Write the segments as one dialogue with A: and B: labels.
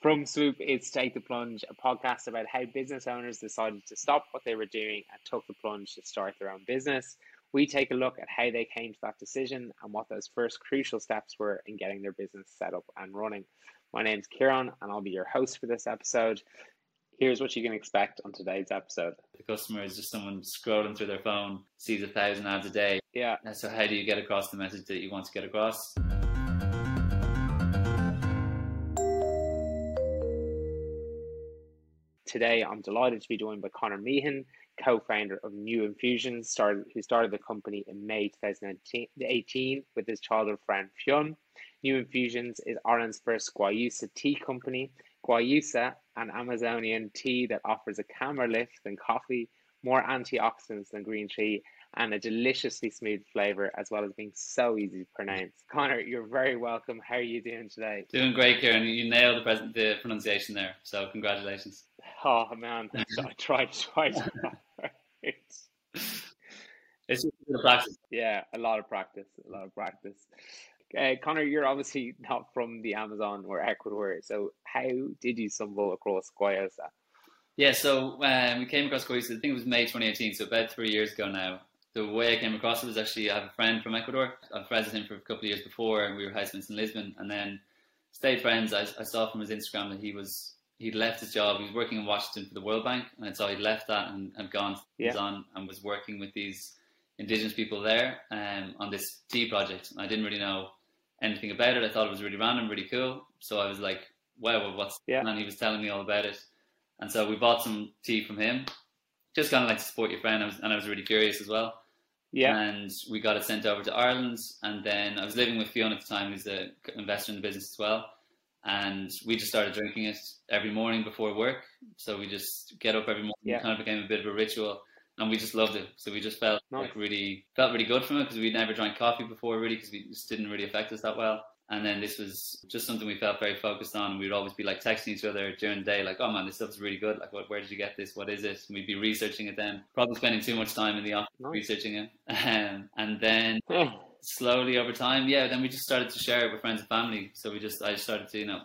A: From Swoop, it's Take the Plunge, a podcast about how business owners decided to stop what they were doing and took the plunge to start their own business. We take a look at how they came to that decision and what those first crucial steps were in getting their business set up and running. My name's Kieran, and I'll be your host for this episode. Here's what you can expect on today's episode.
B: The customer is just someone scrolling through their phone, sees a thousand ads a day.
A: Yeah.
B: So, how do you get across the message that you want to get across?
A: Today, I'm delighted to be joined by Connor Meehan, co-founder of New Infusions, started, who started the company in May 2018 with his childhood friend Fionn. New Infusions is Ireland's first Guayusa tea company. Guayusa, an Amazonian tea that offers a calmer lift than coffee, more antioxidants than green tea, and a deliciously smooth flavor, as well as being so easy to pronounce. Connor, you're very welcome. How are you doing today?
B: Doing great, Kieran. You nailed the, present, the pronunciation there, so congratulations.
A: Oh man, I tried twice.
B: it's just a practice.
A: Yeah, a lot of practice. A lot of practice. Uh, Connor, you're obviously not from the Amazon or Ecuador, so how did you stumble across Guayusa?
B: Yeah, so um, we came across Guayusa. I think it was May 2018, so about three years ago now. The way I came across it was actually I have a friend from Ecuador. I've friends with him for a couple of years before, and we were housemates in Lisbon. And then stayed friends. I, I saw from his Instagram that he was he'd left his job. He was working in Washington for the World Bank, and so he'd left that and had gone yeah. on and was working with these indigenous people there um, on this tea project. I didn't really know anything about it. I thought it was really random, really cool. So I was like, wow, what's yeah. And he was telling me all about it. And so we bought some tea from him, just kind of like to support your friend. I was, and I was really curious as well.
A: Yeah.
B: And we got it sent over to Ireland. And then I was living with Fionn at the time, who's an investor in the business as well and we just started drinking it every morning before work. So we just get up every morning. Yeah. It kind of became a bit of a ritual, and we just loved it. So we just felt nice. like really felt really good from it because we'd never drank coffee before, really, because we just didn't really affect us that well. And then this was just something we felt very focused on. We'd always be like texting each other during the day, like, "Oh man, this stuff's really good. Like, what, where did you get this? What is it?" And we'd be researching it then, probably spending too much time in the office nice. researching it. Um, and then slowly over time, yeah, then we just started to share it with friends and family. So we just, I started to, you know,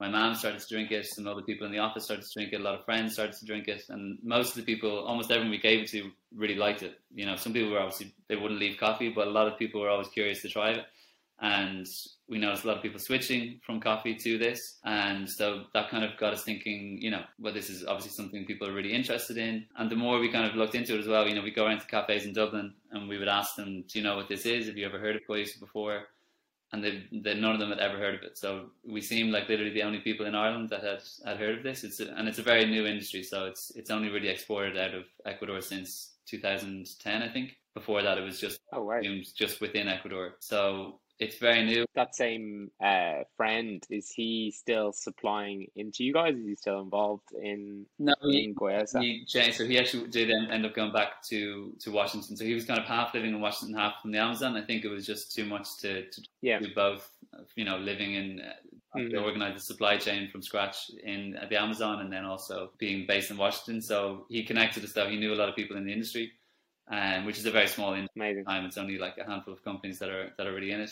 B: my mom started to drink it, some other people in the office started to drink it, a lot of friends started to drink it, and most of the people, almost everyone we gave it to, really liked it. You know, some people were obviously they wouldn't leave coffee, but a lot of people were always curious to try it, and we noticed a lot of people switching from coffee to this, and so that kind of got us thinking, you know, well, this is obviously something people are really interested in, and the more we kind of looked into it as well, you know, we go around to cafes in Dublin, and we would ask them, do you know what this is? Have you ever heard of Guayusa before? and they, they, none of them had ever heard of it. So we seemed like literally the only people in Ireland that had, had heard of this. It's a, and it's a very new industry, so it's it's only really exported out of Ecuador since 2010, I think. Before that, it was just
A: oh, right.
B: just within Ecuador. So it's very new.
A: That same uh, friend is he still supplying into you guys? Is he still involved in
B: no?
A: In?
B: He changed. So he actually did end up going back to to Washington. So he was kind of half living in Washington, half from the Amazon. I think it was just too much to, to
A: yeah.
B: do both. You know, living in uh, mm-hmm. organize the supply chain from scratch in the Amazon, and then also being based in Washington. So he connected us stuff. He knew a lot of people in the industry. Um, which is a very small industry.
A: Amazing.
B: Time it's only like a handful of companies that are that are already in it.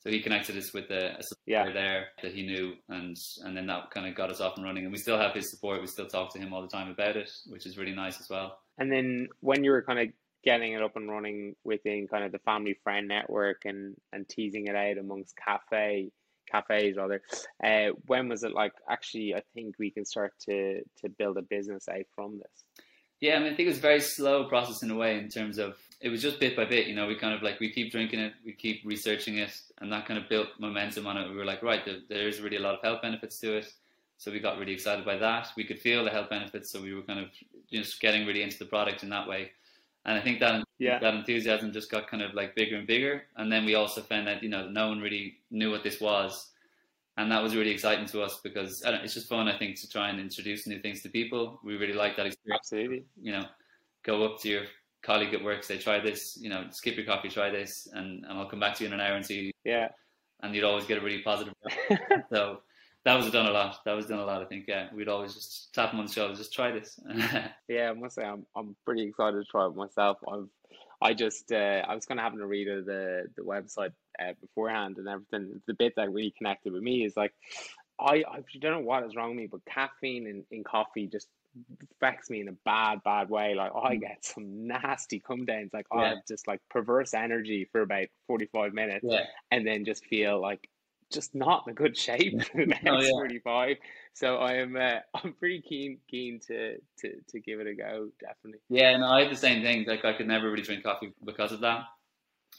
B: So he connected us with a, a supplier yeah. there that he knew, and and then that kind of got us off and running. And we still have his support. We still talk to him all the time about it, which is really nice as well.
A: And then when you were kind of getting it up and running within kind of the family friend network and and teasing it out amongst cafe cafes rather uh, when was it like actually i think we can start to to build a business out from this
B: yeah i mean i think it was a very slow process in a way in terms of it was just bit by bit, you know, we kind of like, we keep drinking it, we keep researching it, and that kind of built momentum on it. We were like, right, there, there's really a lot of health benefits to it. So we got really excited by that. We could feel the health benefits, so we were kind of just getting really into the product in that way. And I think that
A: yeah.
B: that enthusiasm just got kind of like bigger and bigger. And then we also found that you know no one really knew what this was, and that was really exciting to us because it's just fun. I think to try and introduce new things to people. We really like that experience.
A: Absolutely.
B: You know, go up to your colleague at work say, try this, you know, skip your coffee, try this, and, and I'll come back to you in an hour and see.
A: Yeah.
B: And you'd always get a really positive. so that was done a lot. That was done a lot. I think. Yeah, we'd always just tap them on the shoulder, just try this.
A: yeah, I must say I'm I'm pretty excited to try it myself. I've I just uh, I was kind of having to read of the the website uh, beforehand and everything. The bit that really connected with me is like I I don't know what is wrong with me, but caffeine in, in coffee just affects me in a bad, bad way. Like I
B: Mm.
A: get some nasty come downs. Like I have just like perverse energy for about 45 minutes
B: Yeah.
A: and then just feel like just not in a good shape for the
B: Oh, yeah.
A: 45. So I am uh, I'm pretty keen keen to, to to give it a go, definitely.
B: Yeah, no, I had the same thing. Like I could never really drink coffee because of that.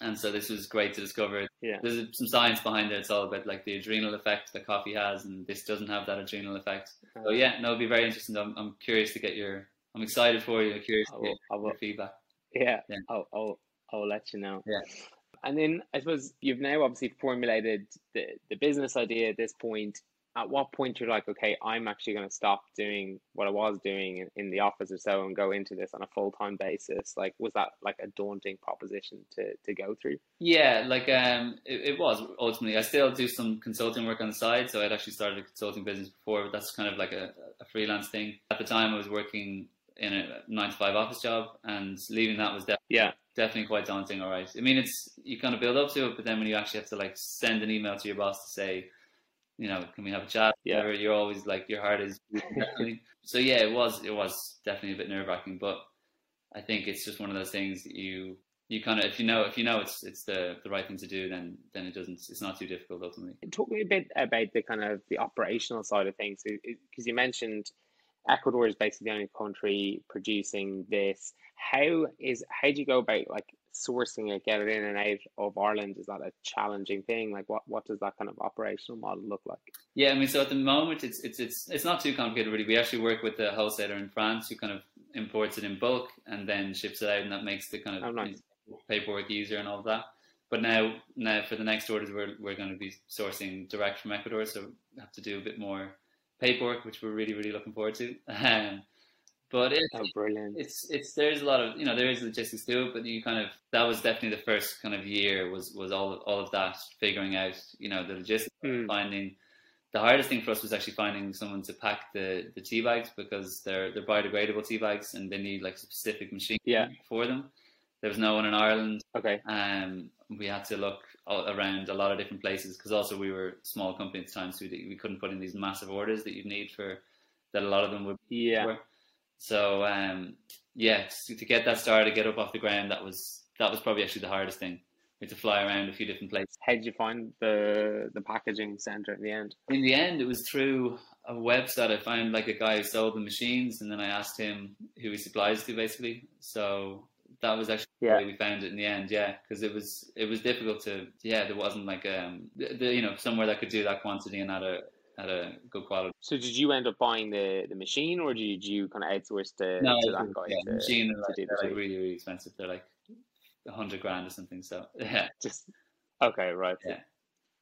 B: And so this was great to discover.
A: Yeah.
B: There's some science behind it. It's all about like the adrenal effect that coffee has, and this doesn't have that adrenal effect. So uh-huh. yeah, no, it'd be very interesting. I'm, I'm curious to get your. I'm excited for you. Curious
A: I
B: to
A: will,
B: get
A: I will,
B: your feedback.
A: yeah,
B: Yeah.
A: I'll, I'll, I'll let you know.
B: Yeah.
A: And then I suppose you've now obviously formulated the, the business idea at this point. At what point you're like, okay, I'm actually going to stop doing what I was doing in, in the office or so and go into this on a full time basis? Like, was that like a daunting proposition to, to go through?
B: Yeah, like um, it, it was ultimately. I still do some consulting work on the side, so I'd actually started a consulting business before, but that's kind of like a, a freelance thing. At the time, I was working in a nine to five office job, and leaving that was definitely
A: Yeah.
B: definitely quite daunting. All right, I mean, it's you kind of build up to it, but then when you actually have to like send an email to your boss to say, you know, can we have a chat?
A: Yeah.
B: You're always like your heart is. so yeah, it was it was definitely a bit nerve wracking, but I think it's just one of those things that you you kind of if you know if you know it's it's the the right thing to do, then then it doesn't it's not too difficult ultimately.
A: Talk me a bit about the kind of the operational side of things, because you mentioned Ecuador is basically the only country producing this. How is how do you go about like sourcing it, get it in and out of Ireland? Is that a challenging thing? Like what what does that kind of operational model look like?
B: Yeah, I mean, so at the moment, it's it's it's it's not too complicated really. We actually work with a wholesaler in France who kind of imports it in bulk and then ships it out, and that makes the kind of
A: Oh, nice.
B: paperwork easier and all of that. But now, now for the next orders, we're we're going to be sourcing direct from Ecuador, so we have to do a bit more paperwork, which we're really really looking forward to. Um, but it's
A: Oh, brilliant!
B: it's it's there's a lot of you know there is logistics to it, but you kind of that was definitely the first kind of year was was all all of that figuring out you know the logistics
A: Mm.
B: finding the hardest thing for us was actually finding someone to pack the the tea bags because they're they're biodegradable tea bags and they need like a specific machine
A: Yeah.
B: for them. There was no one in Ireland.
A: Okay,
B: Um, we had to look all around a lot of different places because also we were a small company at the time, so we, we couldn't put in these massive orders that you'd need for that a lot of them would
A: yeah,
B: for. So um, yeah, to, get that started, get up off the ground, that was that was probably actually the hardest thing. We had to fly around a few different places.
A: how did you find the the packaging center in the end?
B: In the end, it was through a website. I found like a guy who sold the machines, and then I asked him who he supplies to, basically. So that was actually
A: Yeah.
B: we found it in the end. Yeah, because it was it was difficult to. Yeah, there wasn't like um the, the, you know somewhere that could do that quantity and at a at a good quality.
A: So did you end up buying the the machine, or did you kind of outsource to,
B: No,
A: to that guy?
B: yeah,
A: to,
B: machine
A: to
B: like,
A: the
B: they're like really really expensive. They're like a hundred grand or something. So yeah,
A: Just okay, right.
B: Yeah.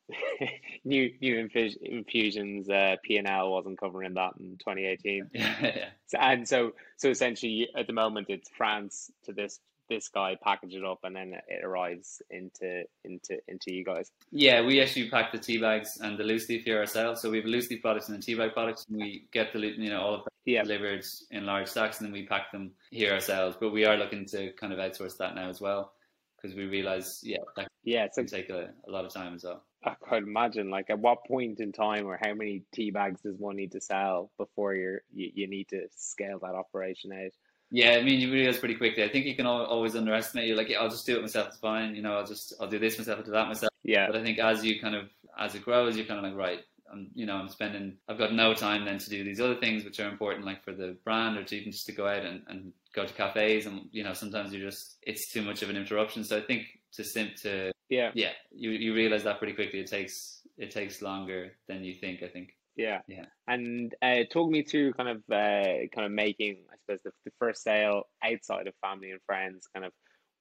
A: new new infu- infusions uh, P and L wasn't covering that in 2018.
B: yeah, yeah.
A: So, and so so essentially at the moment it's France to this this guy package it up and then it arrives into into into you guys.
B: Yeah, we actually pack the tea bags and the loose leaf here ourselves. So we have loose leaf products and the tea bag products. And we get the you know all of that
A: Yeah.
B: delivered in large stacks, and then we pack them here ourselves. But we are looking to kind of outsource that now as well because we realize yeah that
A: Yeah, so
B: can take a, a lot of time as well.
A: I could imagine like at what point in time or how many tea bags does one need to sell before you're you, you need to scale that operation out.
B: Yeah, I mean you realize pretty quickly. I think you can always underestimate. You're like, yeah, I'll just do it myself. It's fine. You know, I'll just I'll do this myself. I'll do that myself.
A: Yeah,
B: But I think as you kind of as it grows, you're kind of like right. I'm, you know, I'm spending. I've got no time then to do these other things which are important, like for the brand, or to even just to go out and, and go to cafes. And you know, sometimes you just it's too much of an interruption. So I think to simp to
A: yeah,
B: yeah, you you realize that pretty quickly. It takes it takes longer than you think. I think.
A: Yeah,
B: Yeah.
A: And uh, talk me through kind of uh, kind of making, I suppose, the, the first sale outside of family and friends. Kind of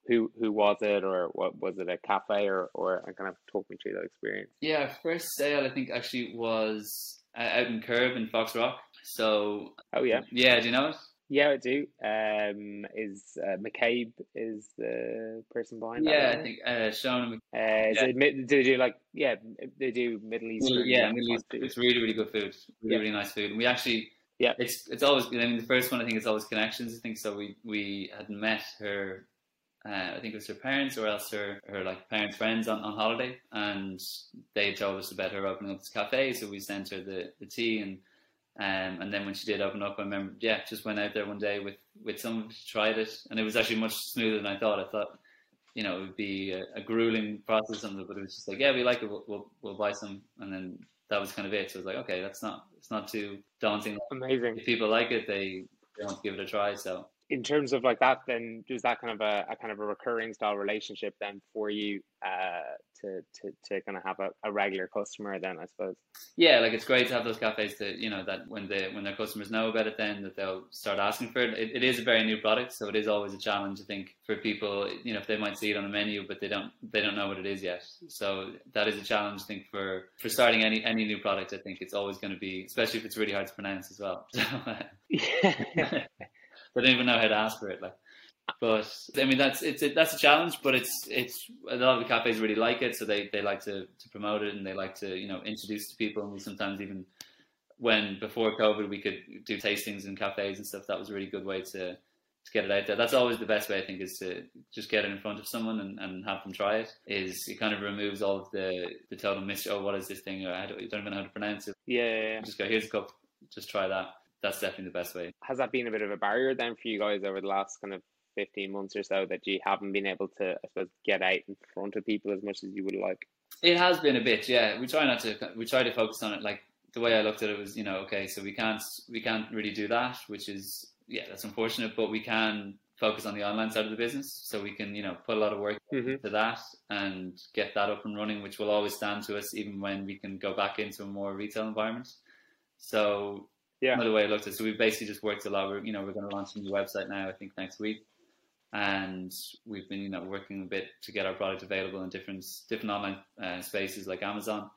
A: who who was it, or what was it a cafe, or or and kind of talk me through that experience.
B: Yeah, first sale I think actually was uh, out in Curb in Foxrock. So
A: Oh yeah,
B: yeah, do you know it?
A: Yeah, I do. Um, is uh, McCabe is the person behind that?
B: Yeah,
A: right?
B: I think uh, Sean. and
A: Uh,
B: Yeah.
A: it do they do like yeah they do Middle Eastern
B: yeah, Middle East.
A: food?
B: It's really, really good food. Really,
A: Yeah.
B: really nice food. And we actually,
A: Yeah.
B: it's it's always. I mean, the first one I think is always connections. I think so. We we had met her uh, I think it was her parents or else her, her like parents' friends on, on holiday, and they told us about her opening up this cafe. So we sent her the, the tea, and um, and then when she did open up, I remember, yeah, just went out there one day with with someone, tried it, and it was actually much smoother than I thought. I thought, you know, it would be a, a grueling process, but it was just like, yeah, we like it, we'll, we'll, we'll buy some, and then that was kind of it. So I was like, okay, that's not it's not too daunting.
A: Amazing.
B: If people like it, they, they want to give it a try. So
A: in terms of like that, then is that kind of a, a kind of a recurring style relationship then for you uh, to, to, to kind of have a, a regular customer then, I suppose?
B: Yeah, like it's great to have those cafes that, you know, that when they, when their customers know about it, then that they'll start asking for it. it. It is a very new product. So it is always a challenge, I think, for people, you know, if they might see it on the menu, but they don't, they don't know what it is yet. So that is a challenge, I think, for, for starting any, any new product. I think it's always going to be, especially if it's really hard to pronounce as well. yeah. they don't even know how to ask for it. Like, but I mean, that's it's a, that's a challenge, but it's it's a lot of the cafes really like it, so they, they like to, to promote it and they like to you know introduce to people, and we sometimes even when before COVID we could do tastings in cafes and stuff. That was a really good way to to get it out there. That's always the best way, I think, is to just get it in front of someone and, and have them try it. Is it kind of removes all of the the total mystery. Oh, what is this thing? Or I don't, don't even know how to pronounce it.
A: Yeah, yeah, yeah.
B: Just go. Here's a cup. Just try that that's definitely the best way.
A: Has that been a bit of a barrier then for you guys over the last kind of 15 months or so that you haven't been able to, I suppose, get out in front of people as much as you would like?
B: It has been a bit, yeah. We try not to, we try to focus on it. Like the way I looked at it was, you know, okay, so we can't, we can't really do that, which is, yeah, that's unfortunate, but we can focus on the online side of the business. So we can, you know, put a lot of work mm-hmm. into that and get that up and running, which will always stand to us even when we can go back into a more retail environment. So yeah. another way I looked at it. So we've basically just worked a lot. We're, you know, we're going to launch a new website now, I think next week. And we've been, you know, working a bit to get our product available in different different online uh, spaces like Amazon.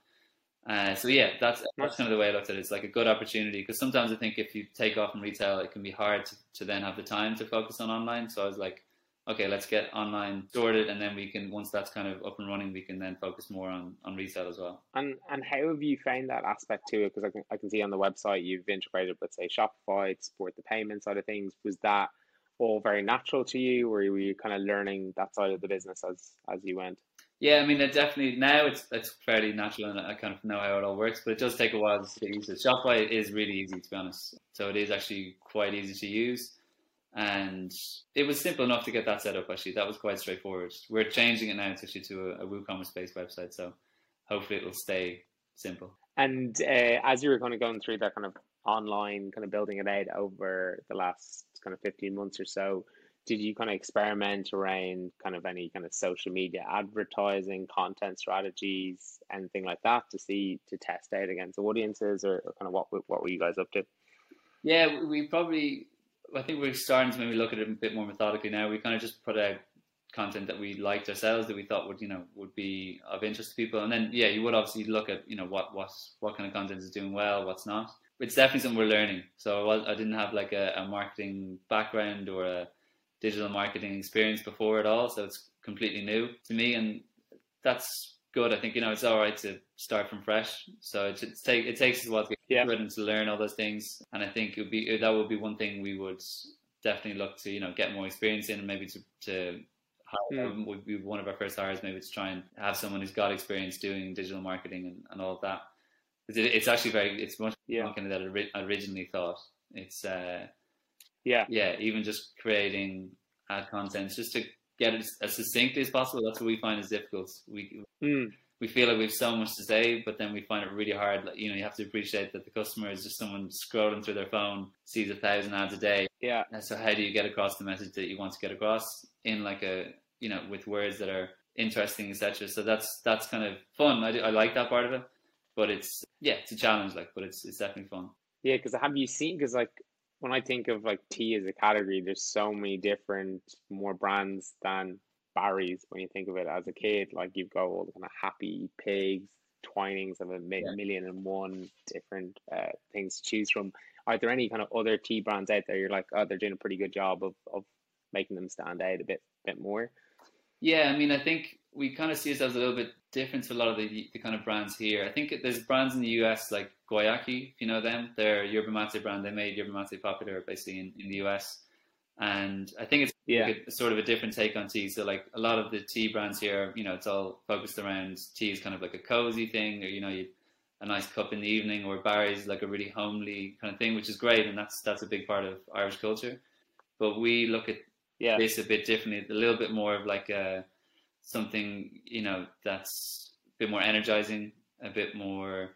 B: Uh, so yeah, that's that's kind of the way I looked at it. It's like a good opportunity because sometimes I think if you take off from retail, it can be hard to, to then have the time to focus on online. So I was like, okay, let's get online sorted, and then we can once that's kind of up and running, we can then focus more on on resale as well.
A: And and how have you found that aspect to it? Because I can I can see on the website you've integrated with say Shopify to support the payment side of things. Was that all very natural to you, or were you kind of learning that side of the business as as you went?
B: Yeah, I mean, it definitely now it's it's fairly natural, and I kind of know how it all works. But it does take a while to get used to. Shopify is really easy to be honest, so it is actually quite easy to use and it was simple enough to get that set up. Actually, that was quite straightforward. We're changing it now It's actually to a, a WooCommerce based website, so hopefully it'll stay simple.
A: And uh, as you were kind of going through that kind of online, kind of building it out over the last kind of fifteen months or so, did you kind of experiment around kind of any kind of social media advertising, content strategies, anything like that to see to test out against audiences, or, or kind of what what were you guys up to?
B: Yeah, we probably I think we're starting to maybe look at it a bit more methodically now. We kind of just put out content that we liked ourselves that we thought would you know would be of interest to people, and then yeah, you would obviously look at you know what what what kind of content is doing well, what's not. It's definitely something we're learning. So I, I didn't have like a, a marketing background or a digital marketing experience before at all, so it's completely new to me, and that's good. I think you know it's all right to start from fresh. So it, it's take it takes us a while to get yeah. and to learn all those things. And I think it would be that would be one thing we would definitely look to you know get more experience in and maybe to to mm. would be one of our first hires maybe to try and have someone who's got experience doing digital marketing and, and all of that. It, it's actually very it's much yeah. more kind of that I originally thought. It's uh,
A: yeah
B: yeah even just creating ad content just to get it as succinctly as possible. That's what we find is difficult. We
A: mm.
B: We feel like we have so much to say, but then we find it really hard. Like, you know, you have to appreciate that the customer is just someone scrolling through their phone, sees a thousand ads a day.
A: Yeah.
B: And so how do you get across the message that you want to get across in like a you know with words that are interesting, etc. So that's that's kind of fun. I, do, I like that part of it, but it's yeah, it's a challenge. Like, but it's it's definitely fun.
A: Yeah, because have you seen? Because like when I think of like tea as a category, there's so many different more brands than Barry's when you think of it as a kid. Like you've got all the kind of happy pigs, Twinings of a mi- yeah. million and one different uh, things to choose from. Are there any kind of other tea brands out there you're like, oh, they're doing a pretty good job of, of making them stand out a bit bit more?
B: Yeah, I mean, I think we kind of see ourselves a little bit different to a lot of the, the kind of brands here. I think there's brands in the US like Guayaki, if you know them. They're yerba mate brand. They made yerba mate popular basically in, in the US. And I think it's
A: Yeah.
B: like a, sort of a different take on tea. So like a lot of the tea brands here, you know, it's all focused around tea is kind of like a cozy thing, or you know, you a nice cup in the evening, or Barry's like a really homely kind of thing, which is great, and that's that's a big part of Irish culture. But we look at
A: Yeah.
B: this a bit differently, a little bit more of like a something you know that's a bit more energizing, a bit more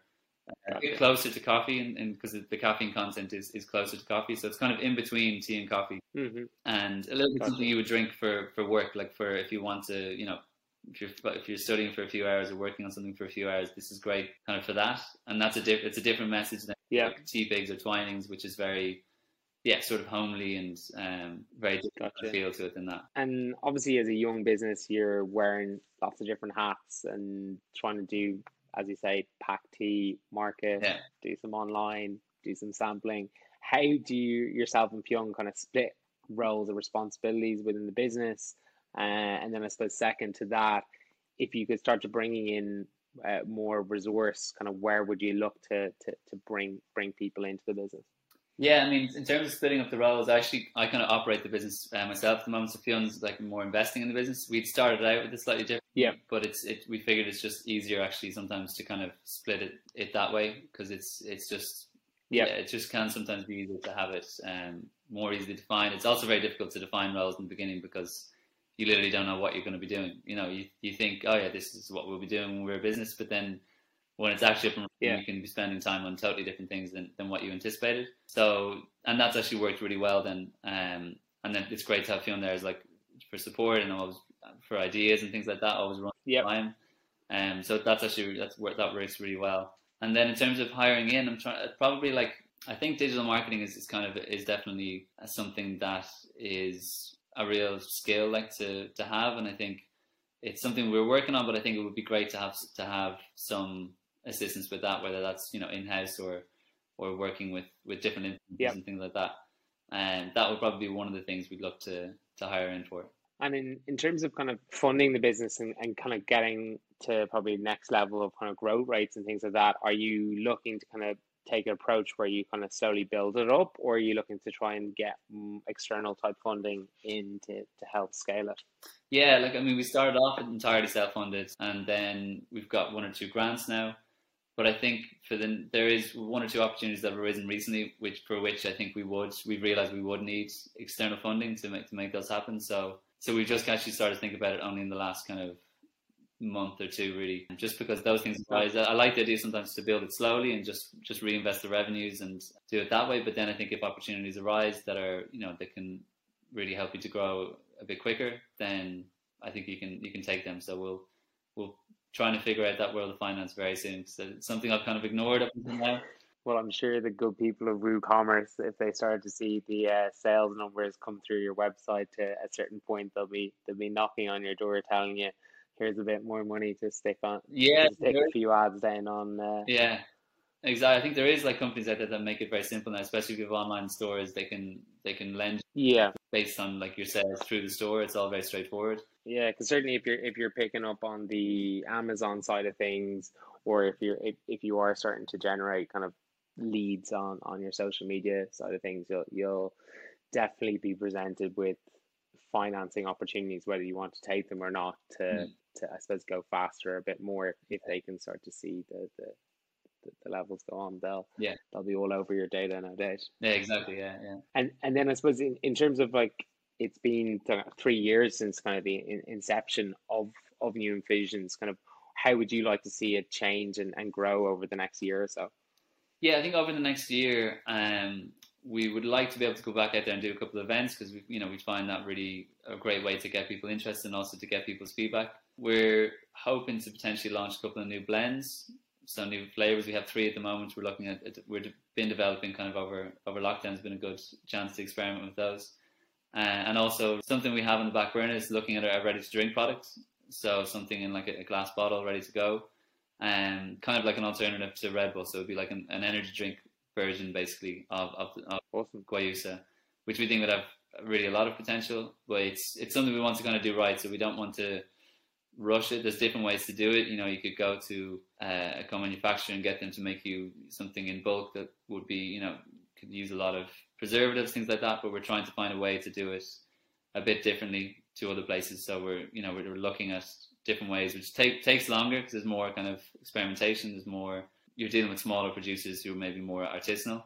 B: a bit closer to coffee, and because the caffeine content is is closer to coffee, so it's kind of in between tea and coffee
A: hmm
B: and a little bit
A: Gotcha.
B: something you would drink for for work, like for if you want to, you know, if you're if you're studying for a few hours or working on something for a few hours, this is great kind of for that. And that's a diff- it's a different message than
A: Yeah.
B: like teapigs or twinings, which is very yeah, sort of homely and um, very different
A: Gotcha.
B: feel to it than that.
A: And obviously, as a young business, you're wearing lots of different hats and trying to do, as you say, pack tea, market,
B: Yeah.
A: do some online, do some sampling. How do you yourself and Fionn kind of split roles and responsibilities within the business? Uh, and then I suppose second to that, if you could start to bringing in uh, more resource, kind of where would you look to, to, to bring bring people into the business?
B: Yeah, I mean, in terms of splitting up the roles, actually, I kind of operate the business uh, myself at the moment. So Fionn's like more investing in the business. We'd started out with a slightly different,
A: Yeah.
B: but it's it. We figured it's just easier actually sometimes to kind of split it it that way because it's it's just
A: Yeah.
B: it just can sometimes be easier to have it um, more easily defined. It's also very difficult to define roles in the beginning because you literally don't know what you're going to be doing. You know, you you think, oh yeah, this is what we'll be doing when we're a business, but then when it's actually up and running,
A: Yeah.
B: you can be spending time on totally different things than, than what you anticipated. So, and that's actually worked really well then. Um, and then it's great to have Fionn there as like for support and always for ideas and things like that, always run
A: Yep.
B: time. Um, so that's actually, that's worked, that works really well. And then in terms of hiring in, I'm trying, probably like, I think digital marketing is, is kind of, is definitely something that is a real skill like to, to have. And I think it's something we're working on, but I think it would be great to have, to have some assistance with that, whether that's you know in house or or working with with different influencers
A: Yep.
B: and things like that. And that would probably be one of the things we'd look to to hire in for.
A: And in, in terms of kind of funding the business and, and kind of getting to probably next level of kind of growth rates and things like that, are you looking to kind of take an approach where you kind of slowly build it up, or are you looking to try and get mm, external type funding in to, to help scale it?
B: Yeah, like I mean, we started off entirely self-funded, and then we've got one or two grants now. But I think for the there is one or two opportunities that have arisen recently, which for which I think we would we've realised we would need external funding to make to make those happen. So so we've just actually started to think about it only in the last kind of month or two, really, just because those things arise. I like the idea sometimes to build it slowly and just just reinvest the revenues and do it that way. But then I think if opportunities arise that are you know that can really help you to grow a bit quicker, then I think you can you can take them. So we'll we'll trying to figure out that world of finance very soon. So it's something I've kind of ignored up until now.
A: Well, I'm sure the good people of WooCommerce, if they start to see the uh, sales numbers come through your website to a certain point, they'll be they'll be knocking on your door telling you, "Here's a bit more money to stick on,
B: Yeah,
A: stick a few ads down on." Uh,
B: yeah, exactly. I think there is like companies out there that make it very simple now, especially if you have online stores. They can they can lend
A: yeah,
B: based on like your sales through the store. It's all very straightforward.
A: Yeah, because certainly if you're if you're picking up on the Amazon side of things, or if you're if, if you are starting to generate kind of leads on on your social media side of things, you'll you'll definitely be presented with financing opportunities, whether you want to take them or not, to
B: Mm.
A: to I suppose go faster a bit more if they can start to see the the, the, the levels go on. They'll
B: Yeah.
A: they'll be all over your data, nowadays.
B: Yeah, exactly. Yeah, yeah.
A: And and then I suppose in, in terms of like it's been three years since kind of the in, inception of of New Infusions. Kind of how would you like to see it change and, and grow over the next year or so?
B: Yeah, I think over the next year, um, we would like to be able to go back out there and do a couple of events because we, you know, we find that really a great way to get people interested and also to get people's feedback. We're hoping to potentially launch a couple of new blends, some new flavors. We have three at the moment. We're looking at we've been developing kind of over over lockdown. has been a good chance to experiment with those, uh, and also something we have in the back burner is looking at our ready to drink products. So something in like a, a glass bottle ready to go and kind of like an alternative to Red Bull. So it'd be like an, an energy drink version, basically, of of, of
A: Awesome.
B: Guayusa, which we think would have really a lot of potential. But it's it's something we want to kind of do right. So we don't want to rush it. There's different ways to do it. You know, you could go to uh, a co-manufacturer and get them to make you something in bulk that would be, you know, could use a lot of preservatives, things like that. But we're trying to find a way to do it a bit differently to other places. So we're you know we're, looking at different ways, which take, takes longer because there's more kind of experimentation. There's more you're dealing with smaller producers who are maybe more artisanal.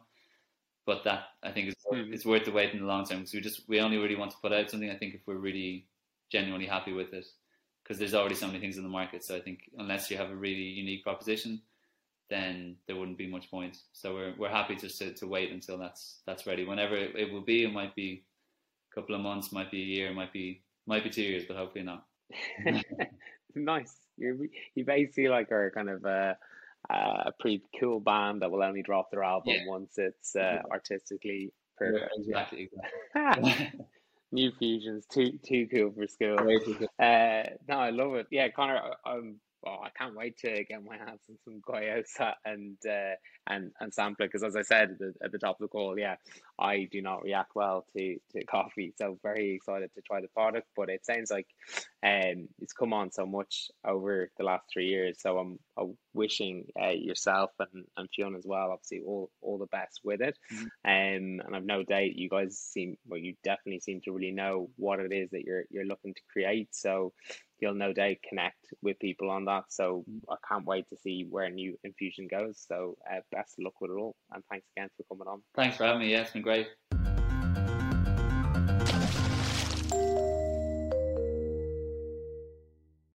B: But that I think is mm. it's worth the wait in the long term because we just we only really want to put out something. I think if we're really genuinely happy with it, because there's already so many things in the market. So I think unless you have a really unique proposition, then there wouldn't be much point. So we're we're happy just to, to wait until that's that's ready. Whenever it, it will be, it might be a couple of months, might be a year, might be might be two years, but hopefully not.
A: nice. You you basically like are kind of a, a pretty cool band that will only drop their album yeah. once it's uh, artistically perfect.
B: Yeah, exactly. exactly.
A: New fusions, too too cool for school. Uh, no, I love it. Yeah, Connor, I'm oh, I can't wait to get my hands on some Guayusa and uh, and and sampler because as I said at the, at the, top of the call, yeah, I do not react well to, to coffee, so very excited to try the product. But it sounds like um it's come on so much over the last three years, so I'm, I'm wishing uh, yourself and and Fionn as well, obviously all all the best with it. Mm-hmm. Um, and I've no doubt you guys seem well, you definitely seem to really know what it is that you're you're looking to create. So you'll no doubt connect with people on that. So I can't wait to see where New Infusion goes. So uh, best of luck with it all, and thanks again for coming on.
B: Thanks for having me. Yeah, it's been great.